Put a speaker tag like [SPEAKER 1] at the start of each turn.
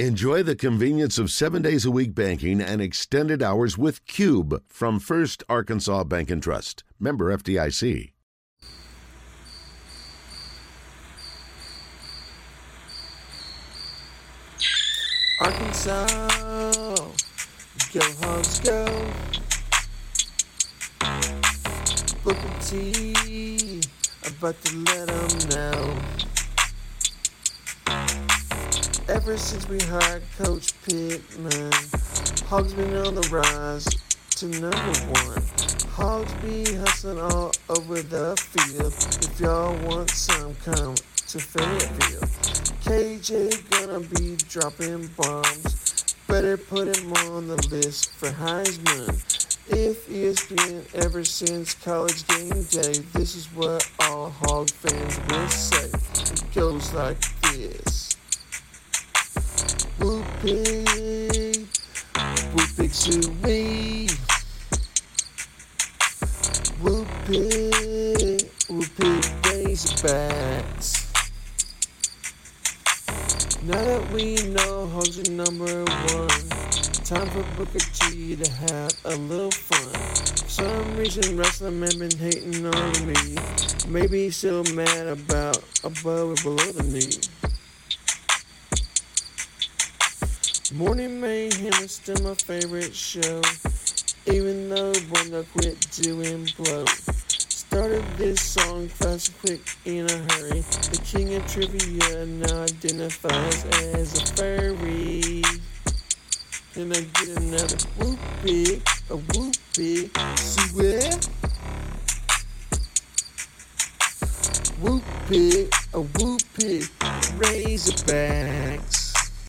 [SPEAKER 1] Enjoy the convenience of seven days a week banking and extended hours with Cube from First Arkansas Bank and Trust. Member FDIC.
[SPEAKER 2] Arkansas, go Hogs go. Booker T, about to let them know. Ever since we hired Coach Pittman, Hogs been on the rise to number one. Hogs be hustling all over the field. If y'all want some, come to Fayetteville. KJ gonna be dropping bombs. Better put him on the list for Heisman. If ESPN ever since college game day, this is what all Hog fans will say. It goes like this. Whoopee suey. Whoopee, whoopee Razorbacks. Now that we know are number one, time for Booker T to have a little fun. Some reason, wrestling man been hating on me. Maybe still mad about above or below the knee. Morning Mayhem is still my favorite show, even though Wanda quit doing blow. Started this song fast and quick in a hurry. The king of trivia now identifies as a furry. And I get another whoopee, a whoopee, see where? Whoopee, a whoopee, Razorbacks.